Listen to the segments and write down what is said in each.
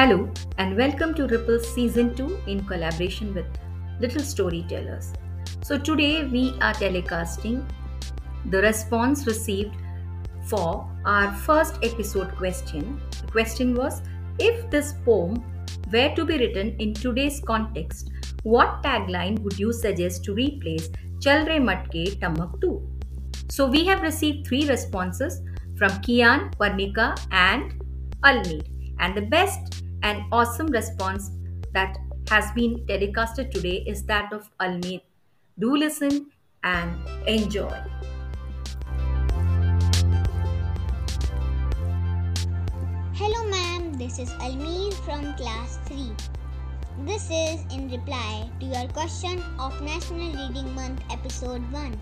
Hello and welcome to Ripple Season 2 in collaboration with Little Storytellers. So today we are telecasting the response received for our first episode question. The question was if this poem were to be written in today's context, what tagline would you suggest to replace Chal Re Matke Tamak Tu? So we have received three responses from Kian, Parnika and Almir. And the best and awesome response that has been telecasted today is that of Almir. Do listen and enjoy. Hello, ma'am. This is Almir from class 3. This is in reply to your question of National Reading Month, episode 1.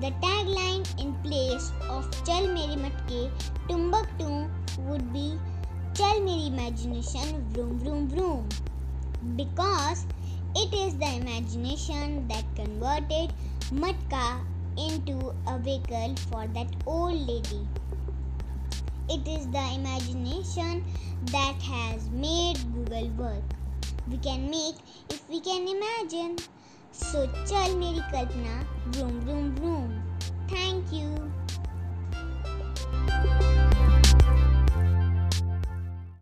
The tagline in place of Chal Meri Matke Chal Meri Imagination Vroom Vroom Vroom because it is the imagination that converted Matka into a vehicle for that old lady. It is the imagination that has made Google work. We can make if we can imagine. So chal meri kalpana vroom vroom vroom. Thank you.